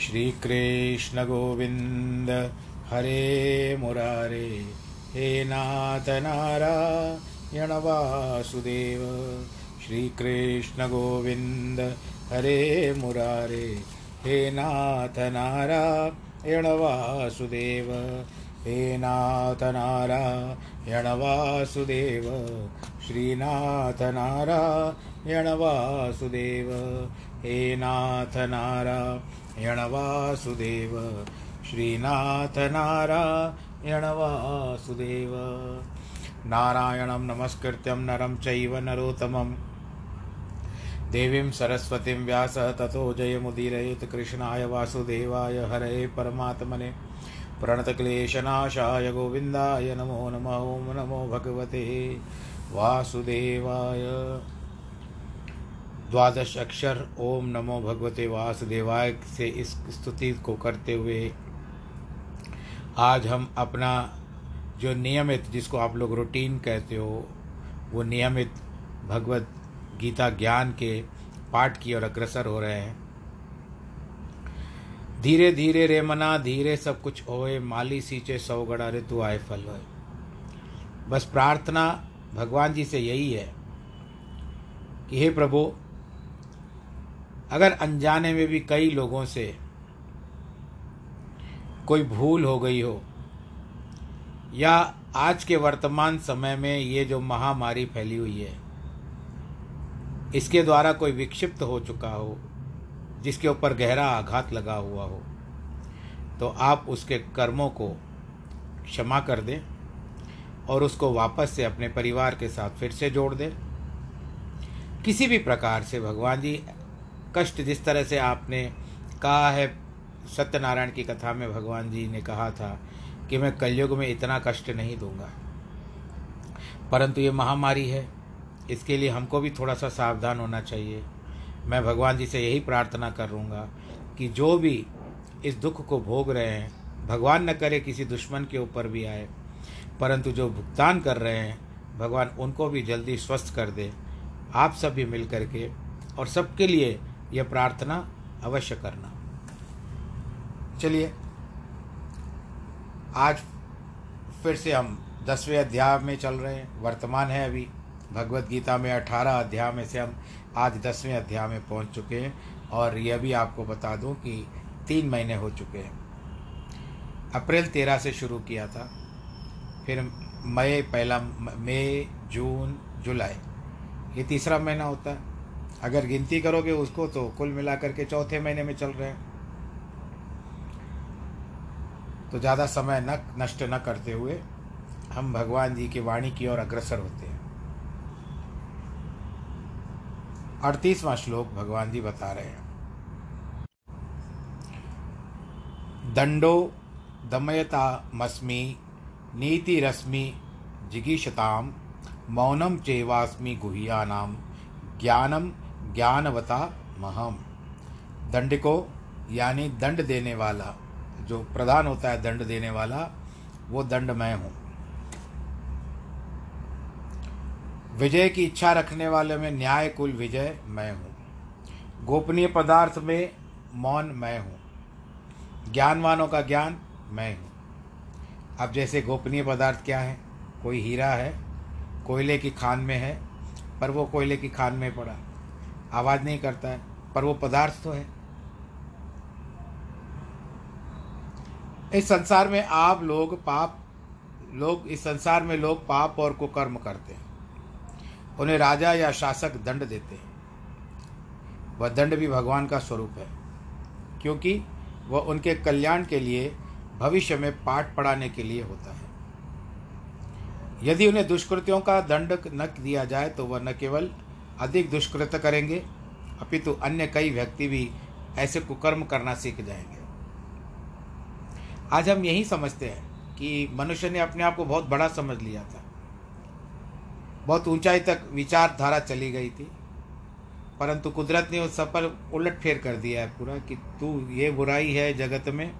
श्रीकृष्णगोविन्द हरे मुरारे, हे नाथ नारायण वासुदेव श्रीकृष्णगोविन्द हरे मुरारे, हे नाथ नारायण वासुदेव हे नाथ नारायण वासुदेव श्रीनाथ नारायण वासुदेव हे नाथ नारायण वासुदेव श्रीनाथ नारायण वासुदेव नारायणं नमस्कृत्यं नरं चैव नरोत्तमं देवीं सरस्वतीं व्यासः ततो जयमुदीरयेत् कृष्णाय वासुदेवाय हरे परमात्मने। प्रणतक्लेशनाशाय गोविन्दाय नमो नमः ॐ नमो भगवते वासुदेवाय। द्वादश अक्षर ओम नमो भगवते वासुदेवाय से इस स्तुति को करते हुए आज हम अपना जो नियमित, जिसको आप लोग रूटीन कहते हो, वो नियमित भगवत गीता ज्ञान के पाठ की ओर अग्रसर हो रहे हैं। धीरे धीरे रे मना, धीरे सब कुछ होए, माली सींचे सौ गड़ा ऋतु आए फल होए। बस प्रार्थना भगवान जी से यही है कि हे प्रभु अगर अनजाने में भी कई लोगों से कोई भूल हो गई हो, या आज के वर्तमान समय में ये जो महामारी फैली हुई है, इसके द्वारा कोई विक्षिप्त हो चुका हो, जिसके ऊपर गहरा आघात लगा हुआ हो तो आप उसके कर्मों को क्षमा कर दें और उसको वापस से अपने परिवार के साथ फिर से जोड़ दें। किसी भी प्रकार से भगवान जी कष्ट जिस तरह से आपने कहा है, सत्यनारायण की कथा में भगवान जी ने कहा था कि मैं कलयुग में इतना कष्ट नहीं दूँगा। परंतु ये महामारी है, इसके लिए हमको भी थोड़ा सा सावधान होना चाहिए। मैं भगवान जी से यही प्रार्थना करूँगा कि जो भी इस दुख को भोग रहे हैं, भगवान न करे किसी दुश्मन के ऊपर भी आए, परंतु जो भुगतान कर रहे हैं, भगवान उनको भी जल्दी स्वस्थ कर दे। आप सब भी मिल करके और सबके लिए यह प्रार्थना अवश्य करना। चलिए, आज फिर से हम दसवें अध्याय में चल रहे हैं, वर्तमान है अभी। भगवत गीता में अठारह अध्याय में से हम आज दसवें अध्याय में पहुँच चुके हैं और यह भी आपको बता दूँ कि तीन महीने हो चुके हैं। अप्रैल तेरह से शुरू किया था, फिर मई पहला, मई, जून, जुलाई। ये तीसरा महीना होता है। अगर गिनती करोगे उसको तो कुल मिलाकर के चौथे महीने में चल रहे हैं। तो ज़्यादा समय न, नष्ट न करते हुए हम भगवान जी की वाणी की ओर अग्रसर होते हैं। अड़तीसवां श्लोक भगवान जी बता रहे हैं। दंडो दमयता मस्मी नीति रश्मि जिगीषताम मौनम चेवास्मि गुहियानाम ज्ञानम ज्ञानवता महम। दंड को यानी दंड देने वाला, जो प्रधान होता है दंड देने वाला, वो दंड मैं हूँ। विजय की इच्छा रखने वाले में न्याय कुल विजय मैं हूँ। गोपनीय पदार्थ में मौन मैं हूँ। ज्ञानवानों का ज्ञान मैं हूँ। अब जैसे गोपनीय पदार्थ क्या है? कोई हीरा है, कोयले की खान में है, पर वो कोयले की खान में पड़ा। आवाज़ नहीं करता है, पर वो पदार्थ तो है। इस संसार में आप लोग पाप, लोग, इस संसार में लोग पाप और कुकर्म करते हैं। उन्हें राजा या शासक दंड देते हैं। वह दंड भी भगवान का स्वरूप है, क्योंकि वह उनके कल्याण के लिए भविष्य में पाठ पढ़ाने के लिए होता है। यदि उन्हें दुष्कृतियों का दंड न दिया जाए तो वह न केवल अधिक दुष्कृत करेंगे, अपितु अन्य कई व्यक्ति भी ऐसे कुकर्म करना सीख जाएँगे। आज हम यही समझते हैं कि मनुष्य ने अपने आप को बहुत बड़ा समझ लिया था। बहुत ऊंचाई तक विचारधारा चली गई थी, परंतु कुदरत ने उस सब पर उलट फेर कर दिया है पूरा कि तू ये बुराई है जगत में,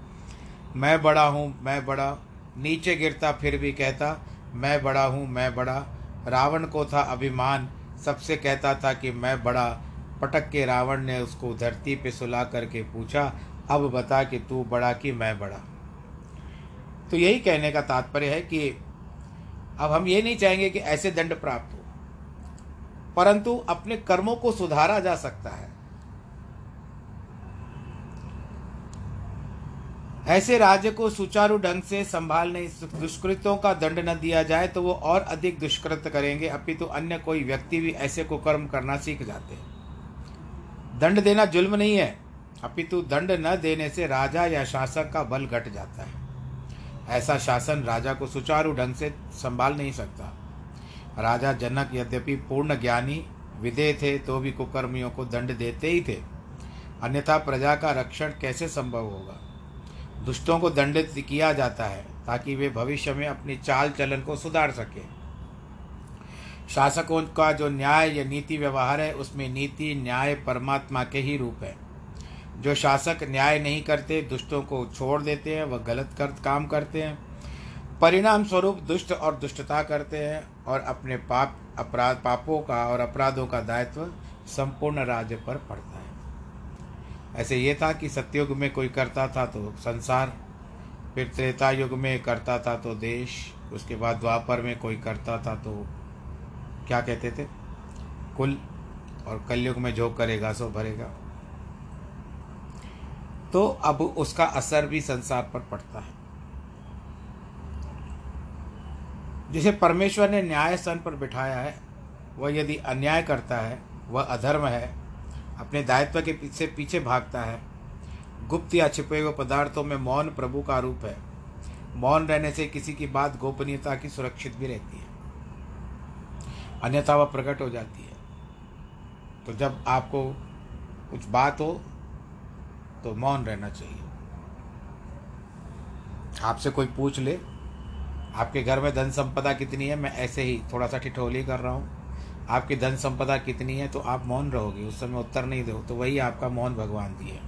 मैं बड़ा हूँ, मैं बड़ा। नीचे गिरता फिर भी कहता, मैं बड़ा हूँ, मैं बड़ा। रावण को था अभिमान सबसे कहता था कि मैं बड़ा पटक के रावण ने उसको धरती पे सुला करके पूछा, अब बता कि तू बड़ा कि मैं बड़ा? तो यही कहने का तात्पर्य है कि अब हम ये नहीं चाहेंगे कि ऐसे दंड प्राप्त हो। परंतु अपने कर्मों को सुधारा जा सकता है। ऐसे राज्य को सुचारू ढंग से संभालने, दुष्कृतों का दंड न दिया जाए तो वो और अधिक दुष्कृत करेंगे। अपितु तो अन्य कोई व्यक्ति भी ऐसे को कर्म करना सीख जाते हैं। दंड देना जुल्म नहीं है। अपितु दंड न देने से राजा या शासक का बल घट जाता है। ऐसा शासन राजा को सुचारू ढंग से संभाल नहीं सकता। राजा जनक यद्यपि पूर्ण ज्ञानी विदे थे तो भी कुकर्मियों को दंड देते ही थे। अन्यथा प्रजा का रक्षण कैसे संभव होगा? दुष्टों को दंडित किया जाता है, ताकि वे भविष्य में अपनी चाल चलन को सुधार सके। शासकों का जो न्याय या नीति व्यवहार है, उसमें नीति, न्याय परमात्मा के ही रूप है। जो शासक न्याय नहीं करते, दुष्टों को छोड़ देते हैं, वह गलत कर, काम करते हैं। परिणाम स्वरूप दुष्ट और दुष्टता करते हैं और अपने पाप, अपराध, पापों का और अपराधों का दायित्व संपूर्ण राज्य पर पड़ता है। ऐसे ये था कि सत्युग में कोई करता था तो संसार, फिर त्रेता युग में करता था तो देश, उसके बाद द्वापर में कोई करता था तो क्या कहते थे? कुल, और कलयुग में जो करेगा सो भरेगा। तो अब उसका असर भी संसार पर पड़ता है। जिसे परमेश्वर ने न्याय स्थान पर बिठाया है, वह यदि अन्याय करता है, वह अधर्म है अपने दायित्व के पीछे पीछे भागता है। गुप्त या छिपे हुए पदार्थों में मौन प्रभु का रूप है। मौन रहने से किसी की बात गोपनीयता की सुरक्षित भी रहती है। अन्यथा वह प्रकट हो जाती है। तो जब आपको कुछ बात हो तो मौन रहना चाहिए। आपसे कोई पूछ ले, आपके घर में धन संपदा कितनी है, मैं ऐसे ही थोड़ा सा ठिठोली कर रहा हूँ। आपकी धन संपदा कितनी है तो आप मौन रहोगे। उस समय उत्तर नहीं दो तो वही आपका मौन भगवान दिए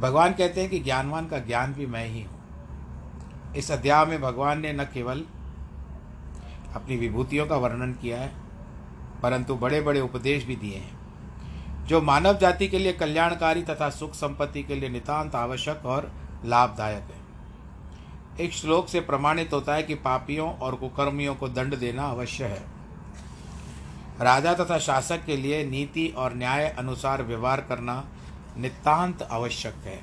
भगवान कहते हैं कि ज्ञानवान का ज्ञान भी मैं ही हूँ। इस अध्याय में भगवान ने न केवल अपनी विभूतियों का वर्णन किया है, परंतु बड़े बड़े उपदेश भी दिए हैं, जो मानव जाति के लिए कल्याणकारी तथा सुख संपत्ति के लिए नितांत आवश्यक और लाभदायक है। एक श्लोक से प्रमाणित होता है कि पापियों और कुकर्मियों को दंड देना अवश्य है। राजा तथा शासक के लिए नीति और न्याय अनुसार व्यवहार करना नितांत आवश्यक है।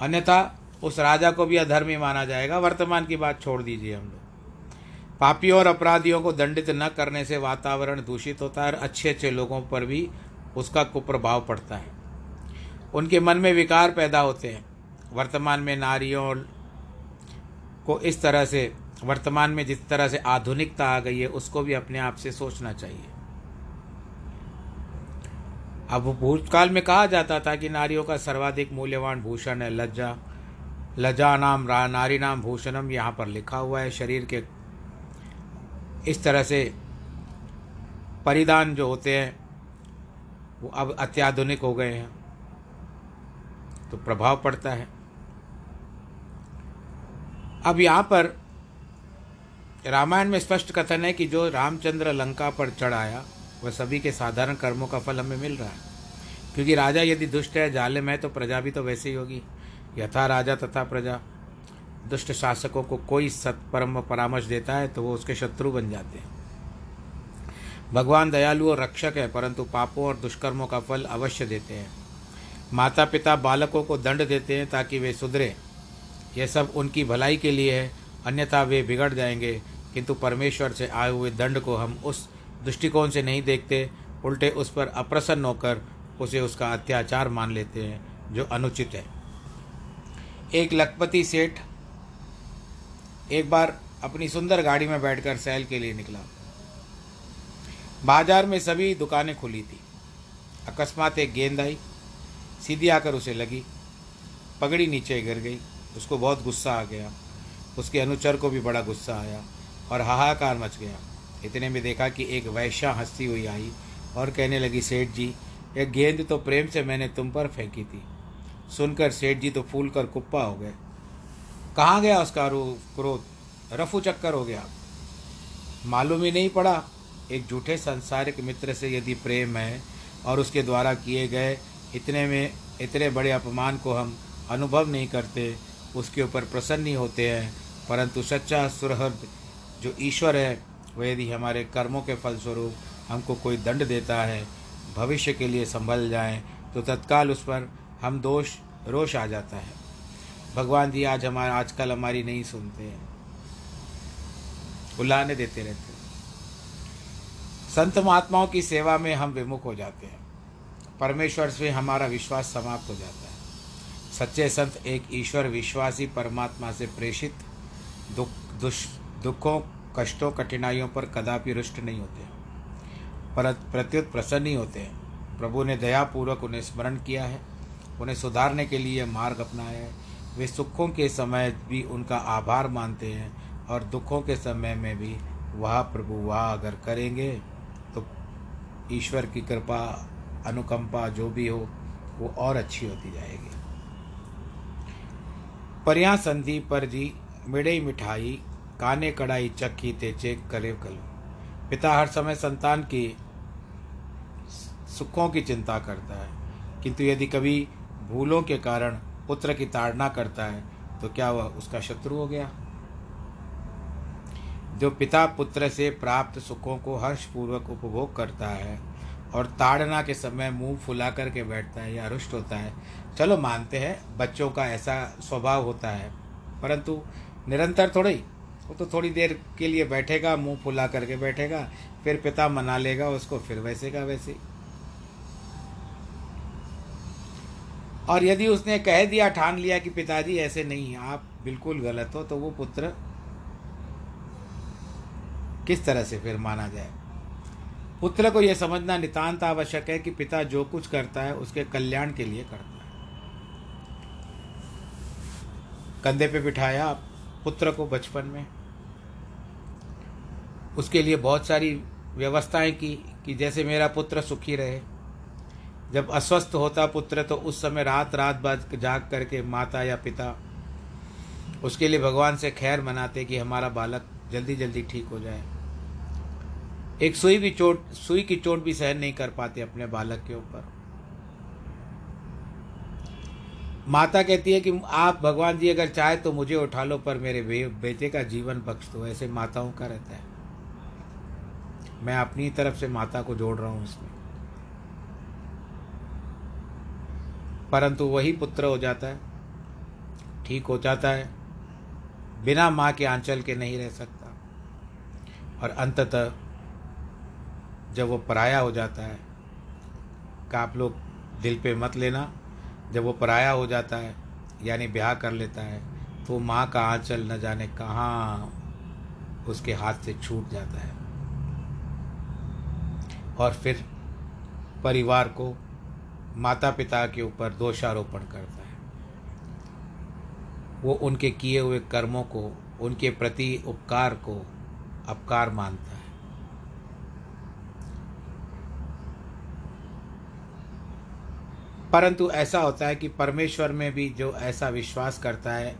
अन्यथा उस राजा को भी अधर्मी माना जाएगा। वर्तमान की बात छोड़ दीजिए हम लोग। पापियों और अपराधियों को दंडित न करने से वातावरण दूषित होता है और अच्छे अच्छे लोगों पर भी उसका कुप्रभाव पड़ता है। उनके मन में विकार पैदा होते हैं। वर्तमान में नारियों को इस तरह से, वर्तमान में जिस तरह से आधुनिकता आ गई है, उसको भी अपने आप से सोचना चाहिए। अब भूतकाल में कहा जाता था कि नारियों का सर्वाधिक मूल्यवान भूषण है लज्जा। लज्जा नाम नारी नाम भूषणम यहाँ पर लिखा हुआ है। शरीर के इस तरह से परिधान जो होते हैं, वो अब अत्याधुनिक हो गए हैं। तो प्रभाव पड़ता है। अब यहाँ पर रामायण में स्पष्ट कथन है कि जो रामचंद्र लंका पर चढ़ आया, वह सभी के साधारण कर्मों का फल हमें मिल रहा है। क्योंकि राजा यदि दुष्ट है, जालिम है तो प्रजा भी तो वैसे ही होगी। यथा राजा तथा प्रजा। दुष्ट शासकों को कोई सत्परम परामर्श देता है तो वो उसके शत्रु बन जाते हैं। भगवान दयालु और रक्षक है, परंतु पापों और दुष्कर्मों का फल अवश्य देते हैं। माता पिता बालकों को दंड देते हैं ताकि वे सुधरे। यह सब उनकी भलाई के लिए है। अन्यथा वे बिगड़ जाएँगे। किंतु परमेश्वर से आए हुए दंड को हम उस दृष्टिकोण से नहीं देखते। उल्टे उस पर अप्रसन्न होकर उसे उसका अत्याचार मान लेते हैं, जो अनुचित है। एक लखपति सेठ एक बार अपनी सुंदर गाड़ी में बैठकर सैल के लिए निकला। बाज़ार में सभी दुकानें खुली थी। अकस्मात एक गेंद आई। सीधी आकर उसे लगी। पगड़ी नीचे गिर गई। उसको बहुत गुस्सा आ गया। उसके अनुचर को भी बड़ा गुस्सा आया और हाहाकार मच गया। इतने में देखा कि एक वैश्या हंसती हुई आई और कहने लगी, सेठ जी यह गेंद तो प्रेम से मैंने तुम पर फेंकी थी। सुनकर सेठ जी तो फूल कर कुप्पा हो गए। कहाँ गया उसका क्रोध? रफू चक्कर हो गया। मालूम ही नहीं पड़ा, एक झूठे संसारिक मित्र से यदि प्रेम है और उसके द्वारा किए गए इतने में, इतने बड़े अपमान को हम अनुभव नहीं करते उसके ऊपर प्रसन्न नहीं होते हैं, परंतु सच्चा सुरहद जो ईश्वर है, वह यदि हमारे कर्मों के फलस्वरूप हमको कोई दंड देता है, भविष्य के लिए संभल जाएँ तो तत्काल उस पर हम दोष, रोष आ जाता है। भगवान जी आज हमारा, आजकल हमारी नहीं सुनते हैं। उलाने देते रहते हैं। संत महात्माओं की सेवा में हम विमुख हो जाते हैं। परमेश्वर से हमारा विश्वास समाप्त हो जाता है। सच्चे संत एक ईश्वर विश्वासी परमात्मा से प्रेषित, दुख, दुष, दुखों, कष्टों, कठिनाइयों पर कदापि रुष्ट नहीं होते पर प्रत्युत प्रसन्न ही होते हैं। प्रभु ने दयापूर्वक उन्हें स्मरण किया है, उन्हें सुधारने के लिए मार्ग अपनाया है। वे सुखों के समय भी उनका आभार मानते हैं और दुखों के समय में भी वह प्रभु वह अगर करेंगे तो ईश्वर की कृपा, अनुकंपा जो भी हो, वो और अच्छी होती जाएगी। परिया संधि पर जी मिड़ई मिठाई, काने कड़ाई चक्की ते चेक करे कल पिता हर समय संतान की सुखों की चिंता करता है। किंतु यदि कभी भूलों के कारण पुत्र की ताड़ना करता है तो क्या वह उसका शत्रु हो गया? जो पिता पुत्र से प्राप्त सुखों को हर्षपूर्वक उपभोग करता है और ताड़ना के समय मुँह फुला करके बैठता है, या अरुष्ट होता है। चलो, मानते हैं, बच्चों का ऐसा स्वभाव होता है। परंतु निरंतर थोड़ी वो तो थोड़ी देर के लिए बैठेगा, मुँह फुला करके बैठेगा, फिर पिता मना लेगा उसको, फिर वैसे का वैसे। और यदि उसने कह दिया, ठान लिया कि पिताजी, ऐसे नहीं, आप बिल्कुल गलत हो तो वो पुत्र किस तरह से फिर माना जाए? पुत्र को यह समझना नितांत आवश्यक है कि पिता जो कुछ करता है, उसके कल्याण के लिए करता है। कंधे पे बिठाया पुत्र को बचपन में। उसके लिए बहुत सारी व्यवस्थाएँ की, कि जैसे मेरा पुत्र सुखी रहे। जब अस्वस्थ होता पुत्र तो उस समय रात रात बाद जाग करके माता या पिता उसके लिए भगवान से खैर मनाते कि हमारा बालक जल्दी जल्दी ठीक हो जाए। एक सुई भी चोट, सुई की चोट भी सहन नहीं कर पाते अपने बालक के ऊपर। माता कहती है कि आप भगवान जी अगर चाहे तो मुझे उठा लो, पर मेरे बेटे का जीवन बख्श दो। ऐसे माताओं का रहता है। मैं अपनी तरफ़ से माता को जोड़ रहा हूँ इसमें। परंतु वही पुत्र हो जाता है, ठीक हो जाता है, बिना माँ के आंचल के नहीं रह सकता। और अंततः जब वो पराया हो जाता है, का आप लोग दिल पे मत लेना। जब वो पराया हो जाता है, यानी ब्याह कर लेता है तो माँ का आंचल न जाने कहाँ उसके हाथ से छूट जाता है। और फिर परिवार को माता पिता के ऊपर दोषारोपण करता है। वो उनके किए हुए कर्मों को, उनके प्रति उपकार को अपकार मानता है। परंतु ऐसा होता है कि परमेश्वर में भी जो ऐसा विश्वास करता है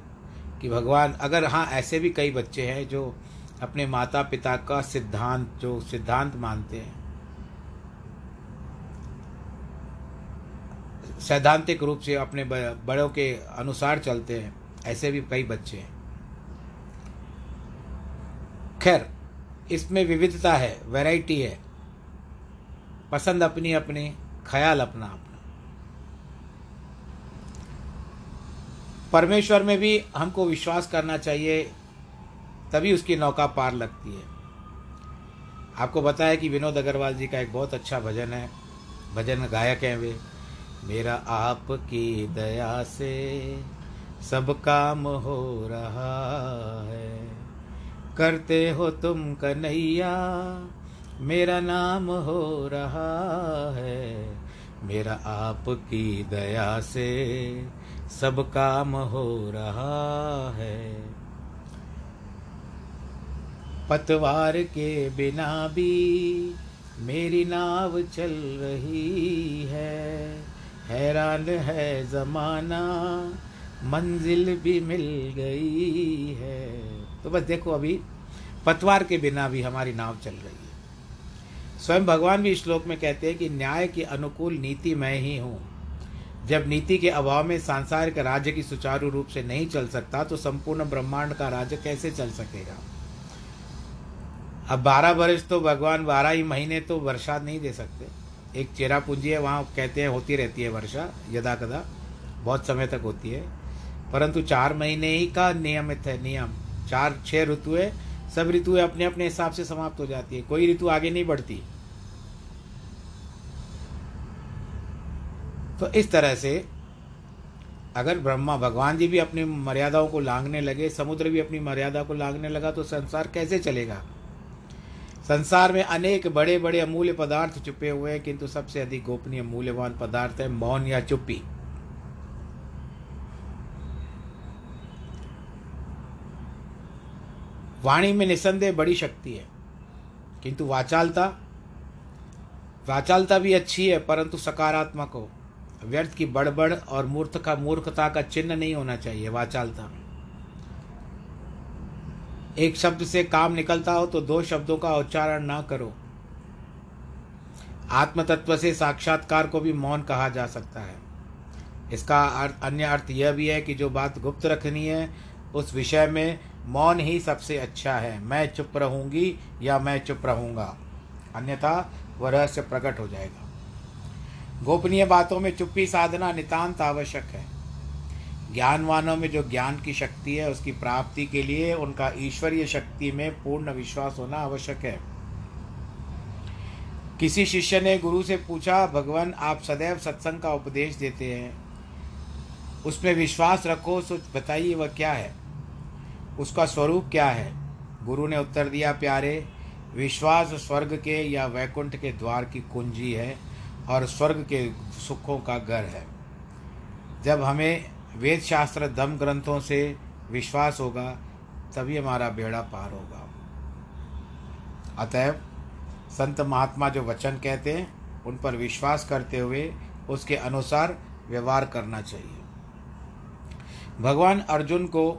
कि भगवान, अगर हाँ ऐसे भी कई बच्चे हैं जो अपने माता पिता का सिद्धांत, जो सिद्धांत मानते हैं। सैद्धांतिक रूप से अपने बड़ों के अनुसार चलते हैं, ऐसे भी कई बच्चे हैं। खैर, इसमें विविधता है, वैरायटी है। पसंद अपनी अपनी, ख्याल अपना अपना। परमेश्वर में भी हमको विश्वास करना चाहिए, तभी उसकी नौका पार लगती है। आपको बताया कि विनोद अग्रवाल जी का एक बहुत अच्छा भजन है। भजन गायक हैं वे। मेरा आपकी दया से सब काम हो रहा है। करते हो तुम कन्हैया, मेरा नाम हो रहा है। मेरा आपकी दया से सब काम हो रहा है। पतवार के बिना भी मेरी नाव चल रही है। हैरान है जमाना, मंजिल भी मिल गई है। तो बस देखो अभी, पतवार के बिना भी हमारी नाव चल रही है। स्वयं भगवान भी श्लोक में कहते हैं कि न्याय के अनुकूल नीति मैं ही हूँ। जब नीति के अभाव में सांसारिक राज्य की सुचारू रूप से नहीं चल सकता तो संपूर्ण ब्रह्मांड का राज्य कैसे चल सकेगा? अब बारह वर्ष तो भगवान बारह ही महीने तो वर्षा नहीं दे सकते। एक चेरा पूंजी है, वहाँ कहते हैं, होती रहती है वर्षा यदा कदा बहुत समय तक होती है। परंतु चार महीने ही का नियमित है नियम। चार छः ऋतुएँ, सब ऋतुएँ अपने अपने हिसाब से समाप्त हो जाती है। कोई ऋतु आगे नहीं बढ़ती। तो इस तरह से अगर ब्रह्मा भगवान जी भी अपनी मर्यादाओं को लांघने लगे, समुद्र भी अपनी मर्यादा को लांघने लगा तो संसार कैसे चलेगा? संसार में अनेक बड़े बड़े अमूल्य पदार्थ छुपे हुए हैं, किंतु सबसे अधिक गोपनीय मूल्यवान पदार्थ है मौन या चुप्पी। वाणी में निसंदेह बड़ी शक्ति है, किंतु वाचालता वाचालता भी अच्छी है, परंतु सकारात्मक हो। व्यर्थ की बड़बड़ और मूर्ख का मूर्खता का चिन्ह नहीं होना चाहिए, वाचालता। में एक शब्द से काम निकलता हो तो दो शब्दों का उच्चारण ना करो। आत्म तत्व से साक्षात्कार को भी मौन कहा जा सकता है। इसका अन्य अर्थ यह भी है कि जो बात गुप्त रखनी है, उस विषय में मौन ही सबसे अच्छा है। मैं चुप रहूँगी या मैं चुप रहूँगा? अन्यथा वह रहस्य प्रकट हो जाएगा। गोपनीय बातों में चुप्पी साधना नितांत आवश्यक है। ज्ञानवानों में जो ज्ञान की शक्ति है, उसकी प्राप्ति के लिए उनका ईश्वरीय शक्ति में पूर्ण विश्वास होना आवश्यक है। किसी शिष्य ने गुरु से पूछा, भगवान, आप सदैव सत्संग का उपदेश देते हैं। उसमें विश्वास रखो सोच बताइए वह क्या है? उसका स्वरूप क्या है? गुरु ने उत्तर दिया, प्यारे, विश्वास स्वर्ग के या वैकुंठ के द्वार की कुंजी है। और स्वर्ग के सुखों का घर है। जब हमें वेद शास्त्र दम ग्रंथों से विश्वास होगा, तभी हमारा बेड़ा पार होगा। अतएव संत महात्मा जो वचन कहते हैं, उन पर विश्वास करते हुए उसके अनुसार व्यवहार करना चाहिए। भगवान अर्जुन को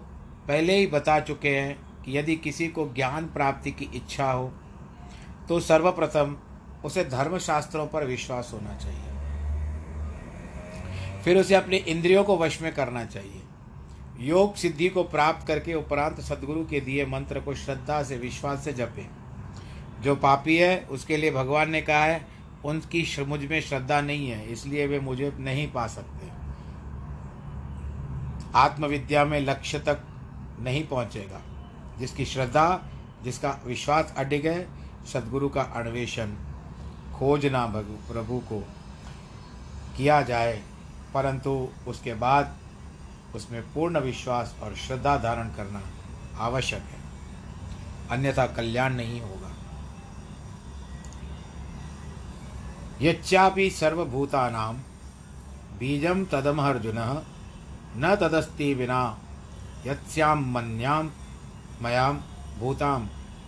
पहले ही बता चुके हैं कि यदि किसी को ज्ञान प्राप्ति की इच्छा हो तो सर्वप्रथम उसे धर्मशास्त्रों पर विश्वास होना चाहिए। फिर उसे अपने इंद्रियों को वश में करना चाहिए। योग सिद्धि को प्राप्त करके उपरांत सदगुरु के दिए मंत्र को श्रद्धा से, विश्वास से जपे। जो पापी है, उसके लिए भगवान ने कहा है, उनकी मुझमें श्रद्धा नहीं है, इसलिए वे मुझे नहीं पा सकते। आत्मविद्या में लक्ष्य तक नहीं पहुंचेगा। जिसकी श्रद्धा, जिसका विश्वास अडिग है, सदगुरु का अन्वेषण। खोजना प्रभु को किया जाए, परंतु उसके बाद उसमें पूर्ण विश्वास और श्रद्धा धारण करना आवश्यक है। अन्यथा कल्याण नहीं होगा। यच्चापि सर्वभूतानां बीजं तदमर्जुन न तदस्ति विना यस्यां मन्यां मयां भूतां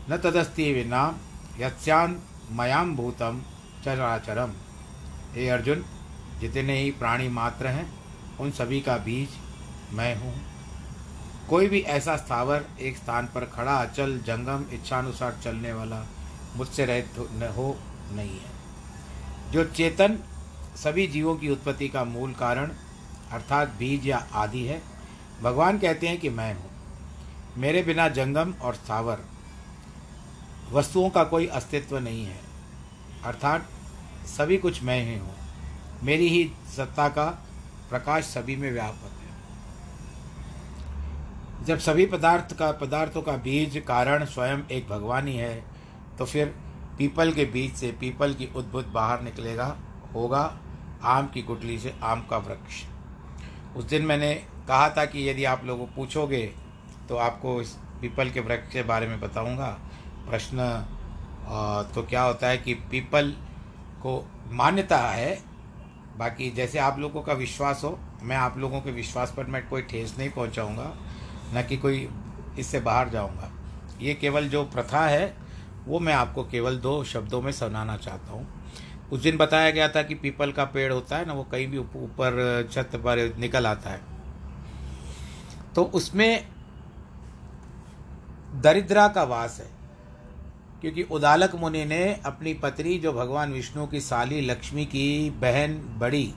न तदस्ति विना यस्यां मयां भूतम चराचरम। हे अर्जुन, जितने ही प्राणी मात्र हैं, उन सभी का बीज मैं हूँ। कोई भी ऐसा स्थावर एक स्थान पर खड़ा, अचल, जंगम, इच्छानुसार चलने वाला मुझसे रहित हो, नहीं है। जो चेतन सभी जीवों की उत्पत्ति का मूल कारण, अर्थात बीज या आदि है, भगवान कहते हैं कि मैं हूँ। मेरे बिना जंगम और स्थावर, वस्तुओं का कोई अस्तित्व नहीं है। अर्थात सभी कुछ मैं ही हूँ। मेरी ही सत्ता का प्रकाश सभी में व्यापक है। जब सभी पदार्थ का पदार्थों का बीज, कारण स्वयं एक भगवान ही है तो फिर पीपल के बीज से पीपल की उद्भुत बाहर निकलेगा, होगा आम की गुटली से आम का वृक्ष। उस दिन मैंने कहा था कि यदि आप लोगों पूछोगे तो आपको इस पीपल के वृक्ष के बारे में बताऊँगा। प्रश्न तो क्या होता है कि पीपल को मान्यता है। बाकी जैसे आप लोगों का विश्वास हो, मैं आप लोगों के विश्वास पर मैं कोई ठेस नहीं पहुंचाऊँगा, न कि कोई इससे बाहर जाऊँगा। ये केवल जो प्रथा है, वो मैं आपको केवल दो शब्दों में सुनाना चाहता हूँ। उस दिन बताया गया था कि पीपल का पेड़ होता है ना, वो कहीं भी ऊपर छत पर निकल आता है। तो उसमें दरिद्रा का वास है। क्योंकि उदालक मुनि ने अपनी पत्नी, जो भगवान विष्णु की साली लक्ष्मी की बहन बड़ी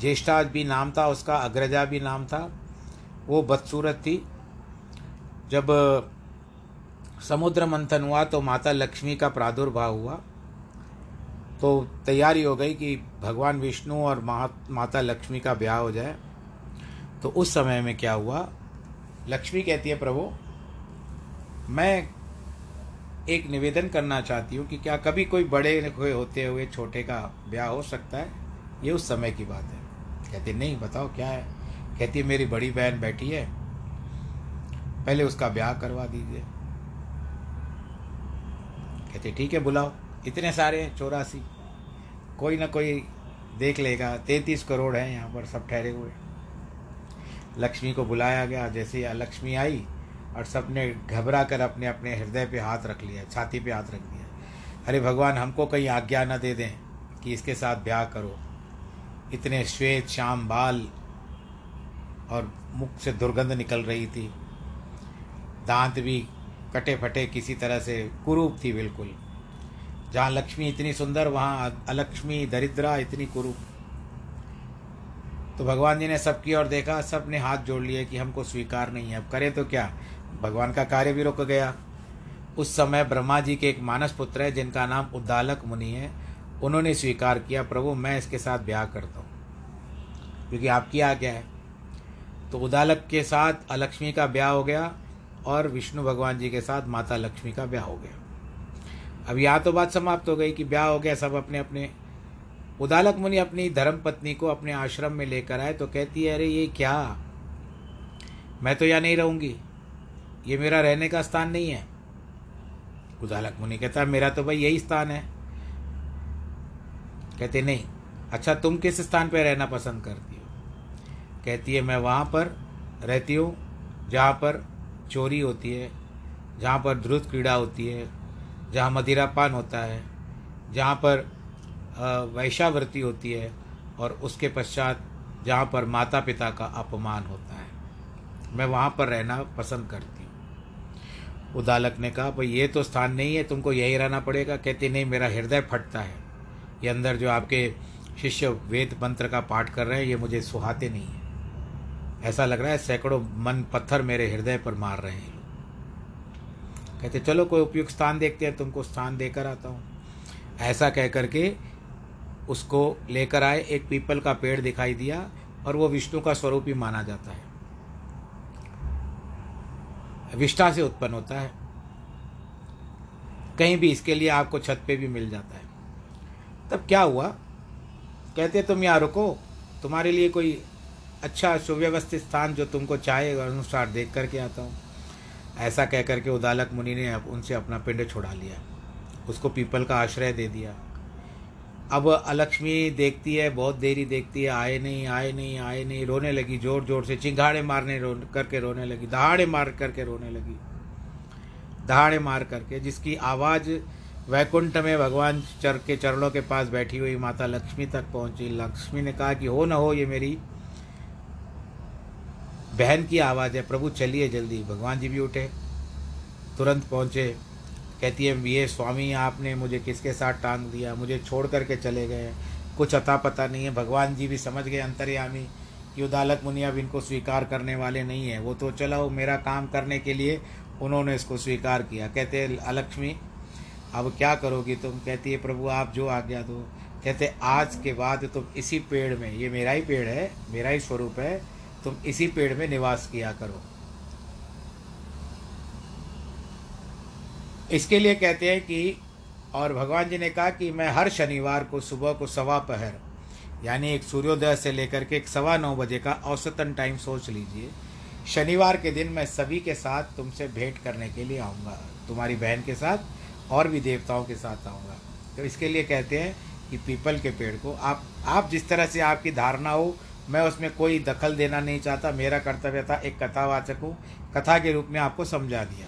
ज्येष्ठा भी नाम था, उसका अग्रजा भी नाम था, वो बदसूरत थी। जब समुद्र मंथन हुआ तो माता लक्ष्मी का प्रादुर्भाव हुआ तो तैयारी हो गई कि भगवान विष्णु और माता लक्ष्मी का ब्याह हो जाए। तो उस समय में क्या हुआ, लक्ष्मी कहती है, प्रभु, मैं एक निवेदन करना चाहती हूँ कि क्या कभी कोई बड़े हुए होते हुए छोटे का ब्याह हो सकता है? ये उस समय की बात है। कहती, नहीं, बताओ क्या है? कहती है मेरी बड़ी बहन बैठी है। पहले उसका ब्याह करवा दीजिए। कहते, ठीक है, बुलाओ। इतने सारे हैं, चौरासी। कोई ना कोई देख लेगा। तैतीस करोड़ हैं यहाँ पर सब ठहरे हुए। लक्ष्मी को बुलाया गया। जैसे लक्ष्मी आई और सबने घबरा कर अपने अपने हृदय पे हाथ रख लिया, छाती पे हाथ रख दिया अरे भगवान, हमको कहीं आज्ञा न दे दें कि इसके साथ ब्याह करो। इतने श्वेत, श्याम, बाल और मुख से दुर्गंध निकल रही थी। दांत भी कटे फटे किसी तरह से, कुरूप थी बिल्कुल। जहाँ लक्ष्मी इतनी सुंदर, वहाँ अलक्ष्मी दरिद्रा इतनी कुरूप। तो भगवान जी ने सबकी ओर देखा सबने हाथ जोड़ लिए कि हमको स्वीकार नहीं है। अब करें तो क्या? भगवान का कार्य भी रुक गया। उस समय ब्रह्मा जी के एक मानस पुत्र है, जिनका नाम उद्दालक मुनि है। उन्होंने स्वीकार किया, प्रभु, मैं इसके साथ ब्याह करता हूँ क्योंकि आपकी आज्ञा है। तो उदालक के साथ अलक्ष्मी का ब्याह हो गया और विष्णु भगवान जी के साथ माता लक्ष्मी का ब्याह हो गया। अब यहाँ तो बात समाप्त हो गई कि ब्याह हो गया, सब अपने अपने। उदालक मुनि अपनी धर्म पत्नी को अपने आश्रम में लेकर आए तो कहती है, अरे, ये क्या? मैं तो यहाँ नहीं रहूँगी। ये मेरा रहने का स्थान नहीं है। उदालक मुनि कहता मेरा तो भाई यही स्थान है। कहते, नहीं अच्छा तुम किस स्थान पर रहना पसंद करती हो? कहती है, मैं वहाँ पर रहती हूँ, जहाँ पर चोरी होती है, जहाँ पर ध्रुत क्रीड़ा होती है, जहाँ मदिरापान होता है, जहाँ पर वैशावृत्ति होती है और उसके पश्चात जहाँ पर माता पिता का अपमान होता है। मैं वहाँ पर रहना पसंद करती उदालक ने कहा भाई, ये तो स्थान नहीं है, तुमको यही रहना पड़ेगा। कहती, नहीं, मेरा हृदय फटता है। ये अंदर जो आपके शिष्य वेद मंत्र का पाठ कर रहे हैं, ये मुझे सुहाते नहीं है। ऐसा लग रहा है सैकड़ों मन पत्थर मेरे हृदय पर मार रहे हैं कहते, चलो, कोई उपयुक्त स्थान देखते हैं, तुमको स्थान देकर आता हूँ। ऐसा कह करके उसको लेकर आए, एक पीपल का पेड़ दिखाई दिया और वो विष्णु का स्वरूप ही माना जाता है। विष्ठा से उत्पन्न होता है। कहीं भी इसके लिए आपको छत पे भी मिल जाता है। तब क्या हुआ? कहते, तुम यहाँ रुको। तुम्हारे लिए कोई अच्छा सुव्यवस्थित स्थान जो तुमको चाहे, अनुसार देख करके आता हूँ। ऐसा कह करके उदालक मुनि ने उनसे अपना पिंड छुड़ा लिया। उसको पीपल का आश्रय दे दिया। अब अलक्ष्मी देखती है, बहुत देरी देखती है, आए नहीं आए नहीं आए नहीं, रोने लगी, ज़ोर ज़ोर से, चिंगाड़े मारने रो, करके रोने लगी, दहाड़े मार करके रोने लगी, दहाड़े मार करके, जिसकी आवाज़ वैकुंठ में भगवान चर के चरणों के पास बैठी हुई माता लक्ष्मी तक पहुँची। लक्ष्मी ने कहा कि हो न हो, ये मेरी बहन की आवाज़ है, प्रभु चलिए जल्दी। भगवान जी भी उठे, तुरंत पहुँचे। कहती है ये स्वामी, आपने मुझे किसके साथ टांग दिया? मुझे छोड़ करके चले गए। कुछ अता पता नहीं है। भगवान जी भी समझ गए अंतर्यामी कि उदालक मुनि अब इनको स्वीकार करने वाले नहीं है। वो तो चलो मेरा काम करने के लिए उन्होंने इसको स्वीकार किया। कहते अलक्ष्मी अब क्या करोगी तुम? कहती है, प्रभु, आप जो आज्ञा दो। कहते आज के बाद तुम इसी पेड़ में, ये मेरा ही पेड़ है, मेरा ही स्वरूप है, तुम इसी पेड़ में निवास किया करो। इसके लिए कहते हैं कि, और भगवान जी ने कहा कि मैं हर शनिवार को सुबह को सवा पहर, यानी एक सूर्योदय से लेकर के एक सवा नौ बजे का औसतन टाइम सोच लीजिए। शनिवार के दिन मैं सभी के साथ तुमसे भेंट करने के लिए आऊँगा। तुम्हारी बहन के साथ और भी देवताओं के साथ आऊँगा। तो इसके लिए कहते हैं कि पीपल के पेड़ को आप आप जिस तरह से आपकी धारणा हो, मैं उसमें कोई दखल देना नहीं चाहता। मेरा कर्तव्य था एक कथावाचक हूँ। कथा के रूप में आपको समझा दिया।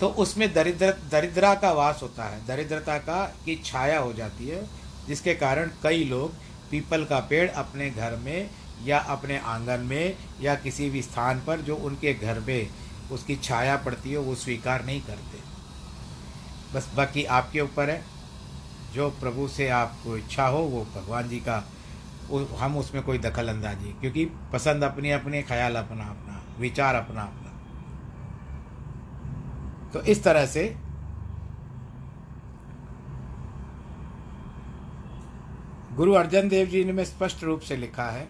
तो उसमें दरिद्र, दरिद्रा का वास होता है। दरिद्रता का की छाया हो जाती है, जिसके कारण कई लोग पीपल का पेड़ अपने घर में या अपने आँगन में या किसी भी स्थान पर जो उनके घर में उसकी छाया पड़ती है, वो स्वीकार नहीं करते। बस बाकी आपके ऊपर है। जो प्रभु से आपको इच्छा हो, वो भगवान जी का हम उसमें कोई दखल अंदाजी क्योंकि पसंद अपनी अपनी ख्याल अपना अपना विचार अपना अपना तो इस तरह से गुरु अर्जन देव जी ने स्पष्ट रूप से लिखा है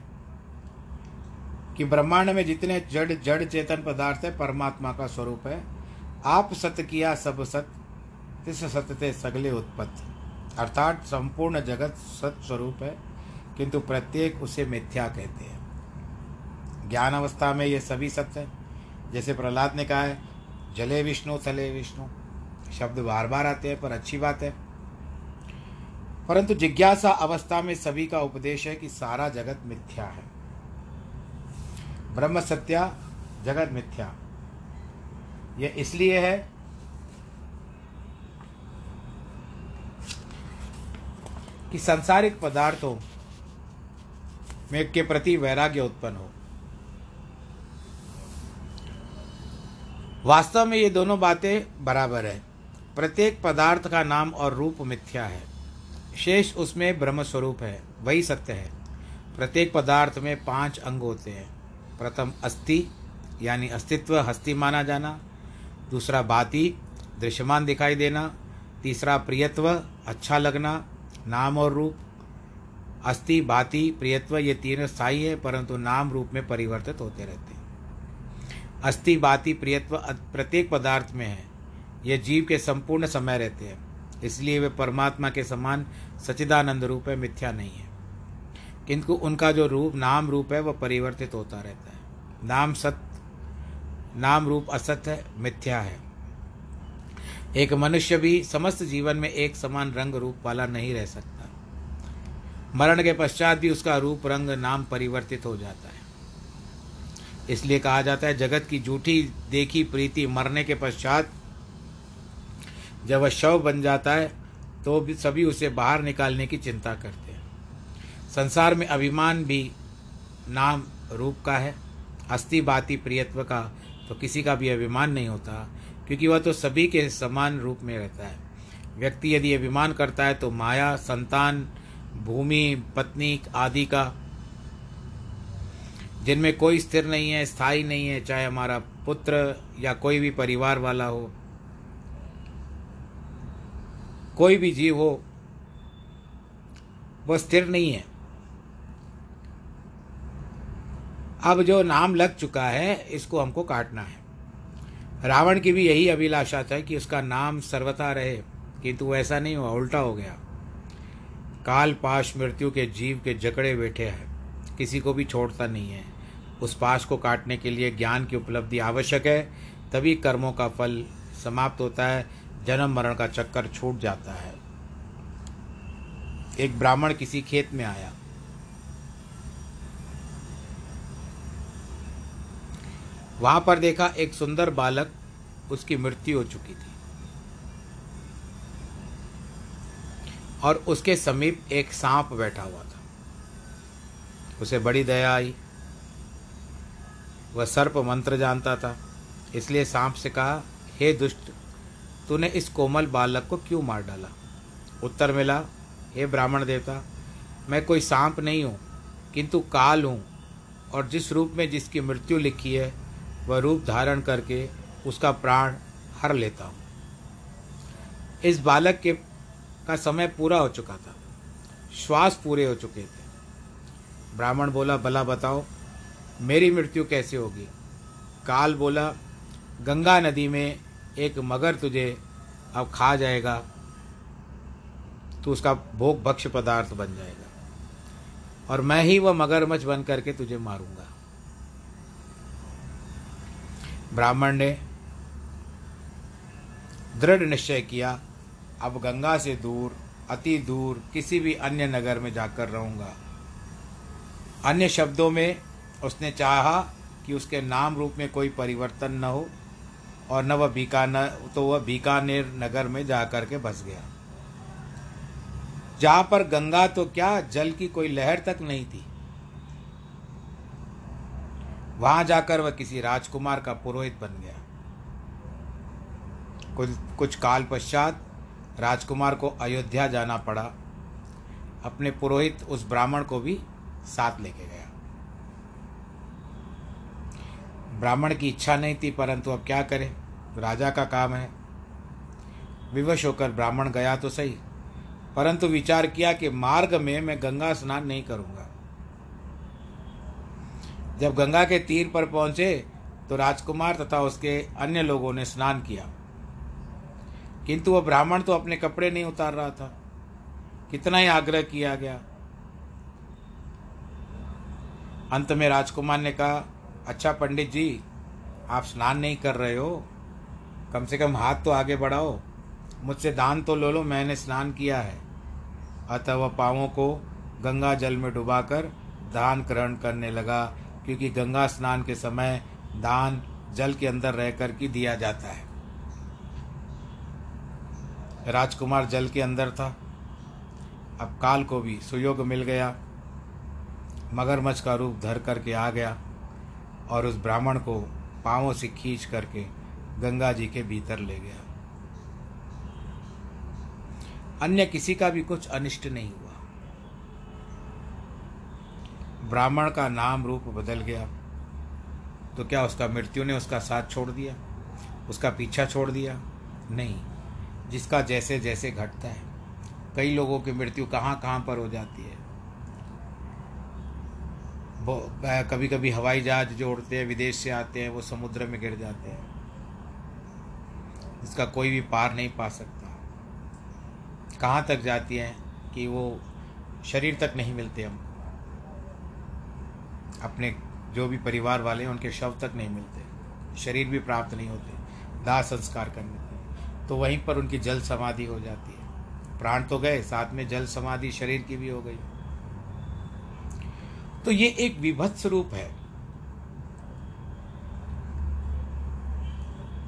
कि ब्रह्मांड में जितने जड़ जड़ चेतन पदार्थ है, परमात्मा का स्वरूप है, आप सत्य किया सब सत्य, तिस सत्य सगले उत्पत्ति। अर्थात संपूर्ण जगत सत स्वरूप है, किंतु प्रत्येक उसे मिथ्या कहते हैं। ज्ञान अवस्था में ये सभी सत्य है। जैसे प्रहलाद ने कहा है जले विष्णु थले विष्णु। शब्द बार बार आते हैं, पर अच्छी बात है। परंतु जिज्ञासा अवस्था में सभी का उपदेश है कि सारा जगत मिथ्या है। ब्रह्म सत्या, जगत मिथ्या। यह इसलिए है कि सांसारिक पदार्थों में के प्रति वैराग्य उत्पन्न हो। वास्तव में ये दोनों बातें बराबर है। प्रत्येक पदार्थ का नाम और रूप मिथ्या है। शेष उसमें ब्रह्म स्वरूप है। वही सत्य है। प्रत्येक पदार्थ में पाँच अंग होते हैं। प्रथम अस्थि, यानी अस्तित्व, हस्ति माना जाना। दूसरा बाती, दृश्यमान दिखाई देना। तीसरा प्रियत्व अच्छा लगना, नाम और रूप। अस्थि भाति प्रियत्व, ये तीनों स्थायी है, परंतु नाम रूप में परिवर्तित होते रहते हैं। अस्थि, बाति, प्रियत्व प्रत्येक पदार्थ में है। यह जीव के संपूर्ण समय रहते हैं। इसलिए वे परमात्मा के समान सचिदानंद रूप है, मिथ्या नहीं है। किंतु उनका जो रूप, नाम रूप है, वह परिवर्तित होता रहता है। नाम सत्य नाम रूप असत्य है, मिथ्या है। एक मनुष्य भी समस्त जीवन में एक समान रंग रूप वाला नहीं रह सकता। मरण के पश्चात भी उसका रूप, रंग, नाम परिवर्तित हो जाता है। इसलिए कहा जाता है, जगत की झूठी देखी प्रीति मरने के पश्चात जब वह शव बन जाता है तो भी सभी उसे बाहर निकालने की चिंता करते हैं। संसार में अभिमान भी नाम रूप का है। अस्थि बाती प्रियत्व का तो किसी का भी अभिमान नहीं होता, क्योंकि वह तो सभी के समान रूप में रहता है। व्यक्ति यदि अभिमान करता है तो माया, संतान, भूमि, पत्नी आदि का जिनमें कोई स्थिर नहीं है, स्थायी नहीं है, चाहे हमारा पुत्र या कोई भी परिवार वाला हो, कोई भी जीव हो वह स्थिर नहीं है। अब जो नाम लग चुका है, इसको हमको काटना है। रावण की भी यही अभिलाषा था कि उसका नाम सर्वथा रहे, किंतु ऐसा नहीं हुआ, उल्टा हो गया। काल पाश मृत्यु के जीव के जकड़े बैठे हैं, किसी को भी छोड़ता नहीं है। उस पास को काटने के लिए ज्ञान की उपलब्धि आवश्यक है। तभी कर्मों का फल समाप्त होता है, जन्म मरण का चक्कर छूट जाता है। एक ब्राह्मण किसी खेत में आया। वहाँ पर देखा एक सुंदर बालक, उसकी मृत्यु हो चुकी थी। और उसके समीप एक सांप बैठा हुआ था। उसे बड़ी दया आई। वह सर्प मंत्र जानता था। इसलिए सांप से कहा, हे दुष्ट, तूने इस कोमल बालक को क्यों मार डाला? उत्तर मिला, हे ब्राह्मण देवता, मैं कोई सांप नहीं हूँ, किंतु काल हूँ, और जिस रूप में जिसकी मृत्यु लिखी है, वह रूप धारण करके उसका प्राण हर लेता हूँ। इस बालक के, का समय पूरा हो चुका था, श्वास पूरे हो चुके थे। ब्राह्मण बोला, भला बताओ मेरी मृत्यु कैसे होगी? काल बोला, गंगा नदी में एक मगर तुझे अब खा जाएगा। तो उसका भोग भक्ष पदार्थ बन जाएगा। और मैं ही वह मगरमच्छ बन करके तुझे मारूँगा। ब्राह्मण ने दृढ़ निश्चय किया, अब गंगा से दूर, अति दूर, किसी भी अन्य नगर में जाकर रहूँगा। अन्य शब्दों में उसने चाहा कि उसके नाम रूप में कोई परिवर्तन न हो और न वह बीकानेर तो वह बीकानेर नगर में जाकर के बस गया। जहाँ पर गंगा तो क्या जल की कोई लहर तक नहीं थी। वहाँ जाकर वह किसी राजकुमार का पुरोहित बन गया। कुछ कुछ काल पश्चात राजकुमार को अयोध्या जाना पड़ा। अपने पुरोहित उस ब्राह्मण को भी साथ लेके गया ब्राह्मण की इच्छा नहीं थी, परंतु अब क्या करे? राजा का काम है। विवश होकर ब्राह्मण गया तो सही, परंतु विचार किया कि मार्ग में मैं गंगा स्नान नहीं करूँगा। जब गंगा के तीर पर पहुँचे तो राजकुमार तथा उसके अन्य लोगों ने स्नान किया। किंतु वह ब्राह्मण तो अपने कपड़े नहीं उतार रहा था। कितना ही आग्रह किया गया। अंत में राजकुमार ने कहा अच्छा पंडित जी, आप स्नान नहीं कर रहे हो। कम से कम हाथ तो आगे बढ़ाओ। मुझसे दान तो लो लो, मैंने स्नान किया है। अतः वह पाँवों को गंगा जल में डुबाकर दान ग्रहण करने लगा, क्योंकि गंगा स्नान के समय दान जल के अंदर रह कर के दिया जाता है। राजकुमार जल के अंदर था। अब काल को भी सुयोग मिल गया। मगरमच्छ का रूप धर करके आ गया। और उस ब्राह्मण को पाँवों से खींच करके गंगा जी के भीतर ले गया। अन्य किसी का भी कुछ अनिष्ट नहीं हुआ। ब्राह्मण का नाम रूप बदल गया। तो क्या उसका मृत्यु ने उसका साथ छोड़ दिया? उसका पीछा छोड़ दिया? नहीं। जिसका जैसे जैसे घटता है। कई लोगों की मृत्यु कहाँ कहाँ पर हो जाती है? कभी कभी हवाई जहाज़ जो उड़ते हैं, विदेश से आते हैं, वो समुद्र में गिर जाते हैं। इसका कोई भी पार नहीं पा सकता। कहाँ तक जाती हैं कि वो शरीर तक नहीं मिलते हम? अपने जो भी परिवार वाले हैं, उनके शव तक नहीं मिलते। शरीर भी प्राप्त नहीं होते दाह संस्कार करने तो वहीं पर उनकी जल समाधि हो जाती है। प्राण तो गए, साथ में जल समाधि शरीर की भी हो गई। तो ये एक विभत्स रूप है।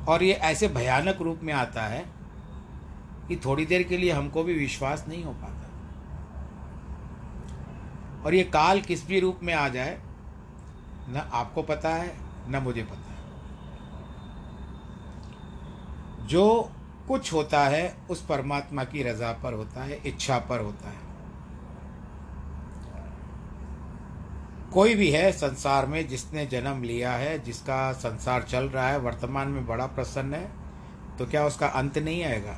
और ये ऐसे भयानक रूप में आता है कि थोड़ी देर के लिए हमको भी विश्वास नहीं हो पाता। और ये काल किस भी रूप में आ जाए, न आपको पता है, न मुझे पता है। जो कुछ होता है, उस परमात्मा की रजा पर होता है, इच्छा पर होता है। कोई भी है संसार में जिसने जन्म लिया है, जिसका संसार चल रहा है, वर्तमान में बड़ा प्रसन्न है तो क्या उसका अंत नहीं आएगा?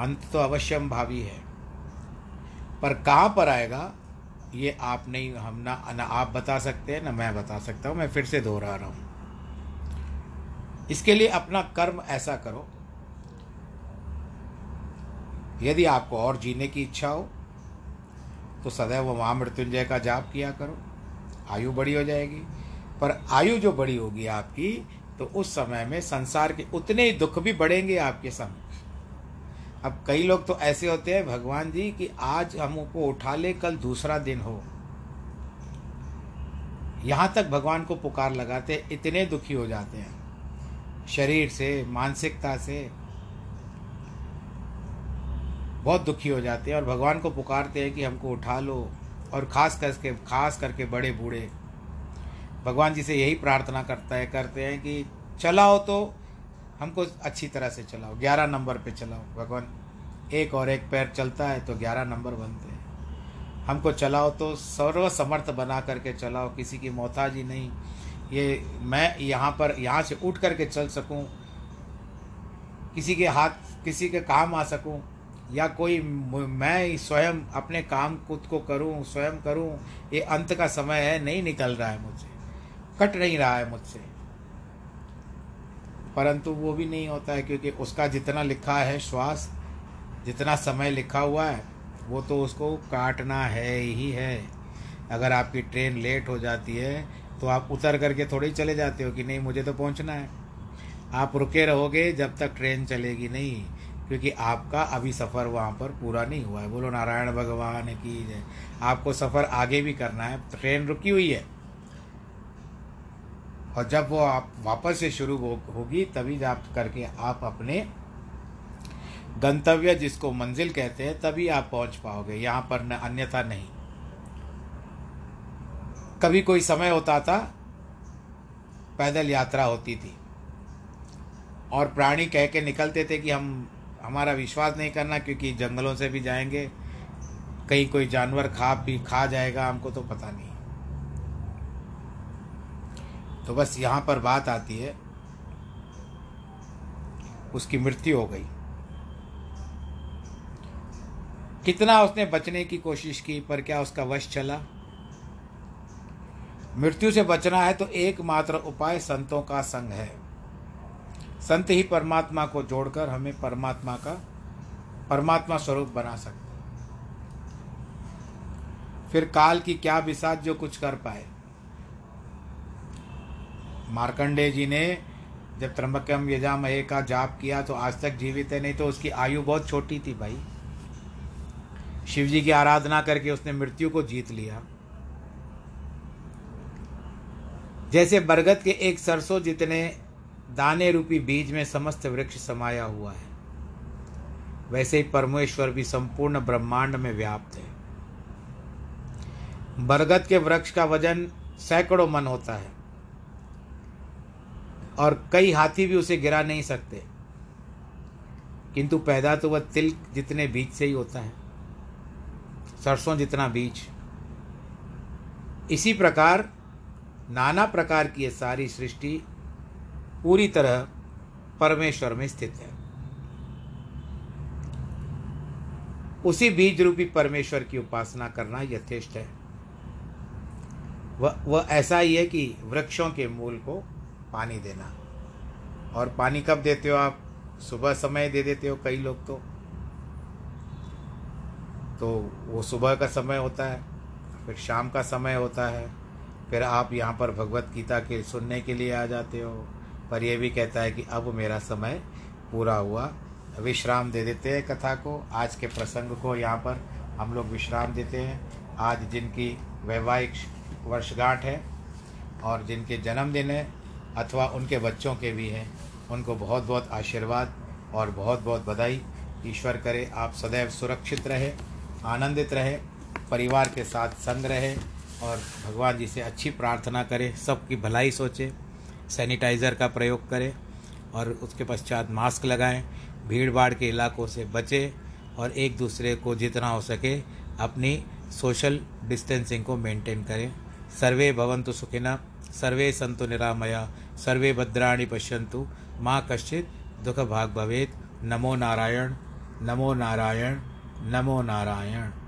अंत तो अवश्यम भावी है। पर कहाँ पर आएगा? ये आप नहीं, हम ना ना आप बता सकते हैं, ना मैं बता सकता हूँ, मैं फिर से दोहरा रहा हूँ। इसके लिए अपना कर्म ऐसा करो, यदि आपको और जीने की इच्छा हो तो सदैव महामृत्युंजय का जाप किया करो। आयु बड़ी हो जाएगी। पर आयु जो बड़ी होगी आपकी तो उस समय में संसार के उतने ही दुख भी बढ़ेंगे आपके समय अब कई लोग तो ऐसे होते हैं, भगवान जी, कि आज हमको उठा ले, कल दूसरा दिन हो। यहाँ तक भगवान को पुकार लगाते, इतने दुखी हो जाते हैं। शरीर से, मानसिकता से बहुत दुखी हो जाते हैं और भगवान को पुकारते हैं कि हमको उठा लो। और खास करके खास करके बड़े बूढ़े। भगवान जी से यही प्रार्थना करता है, करते हैं कि चलाओ तो हमको अच्छी तरह से चलाओ। ग्यारह नंबर पे चलाओ। भगवान, एक और एक पैर चलता है तो ग्यारह नंबर बनते हैं। हमको चलाओ तो सर्व समर्थ बना करके चलाओ, किसी की मोहताजी नहीं। ये मैं यहाँ पर, यहाँ से उठ करके चल सकूँ, किसी के हाथ, किसी के काम आ सकूँ या कोई मैं स्वयं अपने काम खुद को करूँ, स्वयं करूँ, ये अंत का समय है, नहीं निकल रहा है मुझसे। कट नहीं रहा है मुझसे। परंतु वो भी नहीं होता है, क्योंकि उसका जितना लिखा है श्वास, जितना समय लिखा हुआ है, वो तो उसको काटना है ही है। अगर आपकी ट्रेन लेट हो जाती है तो आप उतर करके थोड़े चले जाते हो कि नहीं, मुझे तो पहुँचना है। आप रुके रहोगे जब तक ट्रेन चलेगी नहीं। क्योंकि आपका अभी सफ़र वहाँ पर पूरा नहीं हुआ है। बोलो नारायण भगवान की जय। आपको सफ़र आगे भी करना है। ट्रेन रुकी हुई है। और जब वो आप वापस से शुरू हो, होगी तभी जब करके आप अपने गंतव्य जिसको मंजिल कहते हैं तभी आप पहुँच पाओगे। यहाँ पर न अन्यथा नहीं। कभी कोई समय होता था पैदल यात्रा होती थी। और प्राणी कह के निकलते थे कि हम हमारा विश्वास नहीं करना क्योंकि जंगलों से भी जाएँगे। कहीं कोई जानवर खा भी खा जाएगा, हमको तो पता नहीं। तो बस यहाँ पर बात आती है। उसकी मृत्यु हो गई। कितना उसने बचने की कोशिश की, पर क्या उसका वश चला? मृत्यु से बचना है तो एकमात्र उपाय संतों का संग है। संत ही परमात्मा को जोड़कर हमें परमात्मा का, परमात्मा स्वरूप बना सकते फिर काल की क्या बिसात जो कुछ कर पाए। मार्कंडे जी ने जब त्र्यंबकम यजामहे का जाप किया तो आज तक जीवित है, नहीं तो उसकी आयु बहुत छोटी थी भाई। शिव जी की आराधना करके उसने मृत्यु को जीत लिया। जैसे बरगद के एक सरसों जितने दाने रूपी बीज में समस्त वृक्ष समाया हुआ है। वैसे ही परमेश्वर भी संपूर्ण ब्रह्मांड में व्याप्त है। बरगद के वृक्ष का वज़न सैकड़ों मन होता है और कई हाथी भी उसे गिरा नहीं सकते। किंतु पैदा तो वह तिल जितने बीज से ही होता है, सरसों जितना बीज। इसी प्रकार नाना प्रकार की यह सारी सृष्टि पूरी तरह परमेश्वर में स्थित है। उसी बीज रूपी परमेश्वर की उपासना करना यथेष्ट है। वह वह ऐसा ही है कि वृक्षों के मूल को पानी देना। और पानी कब देते हो आप? सुबह समय दे देते हो कई लोग तो। तो वो सुबह का समय होता है, फिर शाम का समय होता है, फिर आप यहाँ पर भगवत गीता के सुनने के लिए आ जाते हो। पर यह भी कहता है कि अब मेरा समय पूरा हुआ। विश्राम दे देते हैं कथा को। आज के प्रसंग को यहाँ पर हम लोग विश्राम देते हैं। आज जिनकी वैवाहिक वर्षगांठ है और जिनके जन्मदिन है अथवा उनके बच्चों के भी हैं, उनको बहुत बहुत आशीर्वाद और बहुत बहुत बधाई। ईश्वर करे, आप सदैव सुरक्षित रहे, आनंदित रहे, परिवार के साथ संग रहे और भगवान जी से अच्छी प्रार्थना करें, सबकी भलाई सोचें। सैनिटाइज़र का प्रयोग करें और उसके पश्चात मास्क लगाएँ भीड़ भाड़ के इलाकों से बचें और एक दूसरे को जितना हो सके अपनी सोशल डिस्टेंसिंग को मेंटेन करें। सर्वे भवन्तु सुखिनः सर्वे संतु निरामया, सर्वे भद्राणी पश्यंतु माँ कश्चित् दुःखभाग् भवेत्। नमो नारायण नमो नारायण नमो नारायण।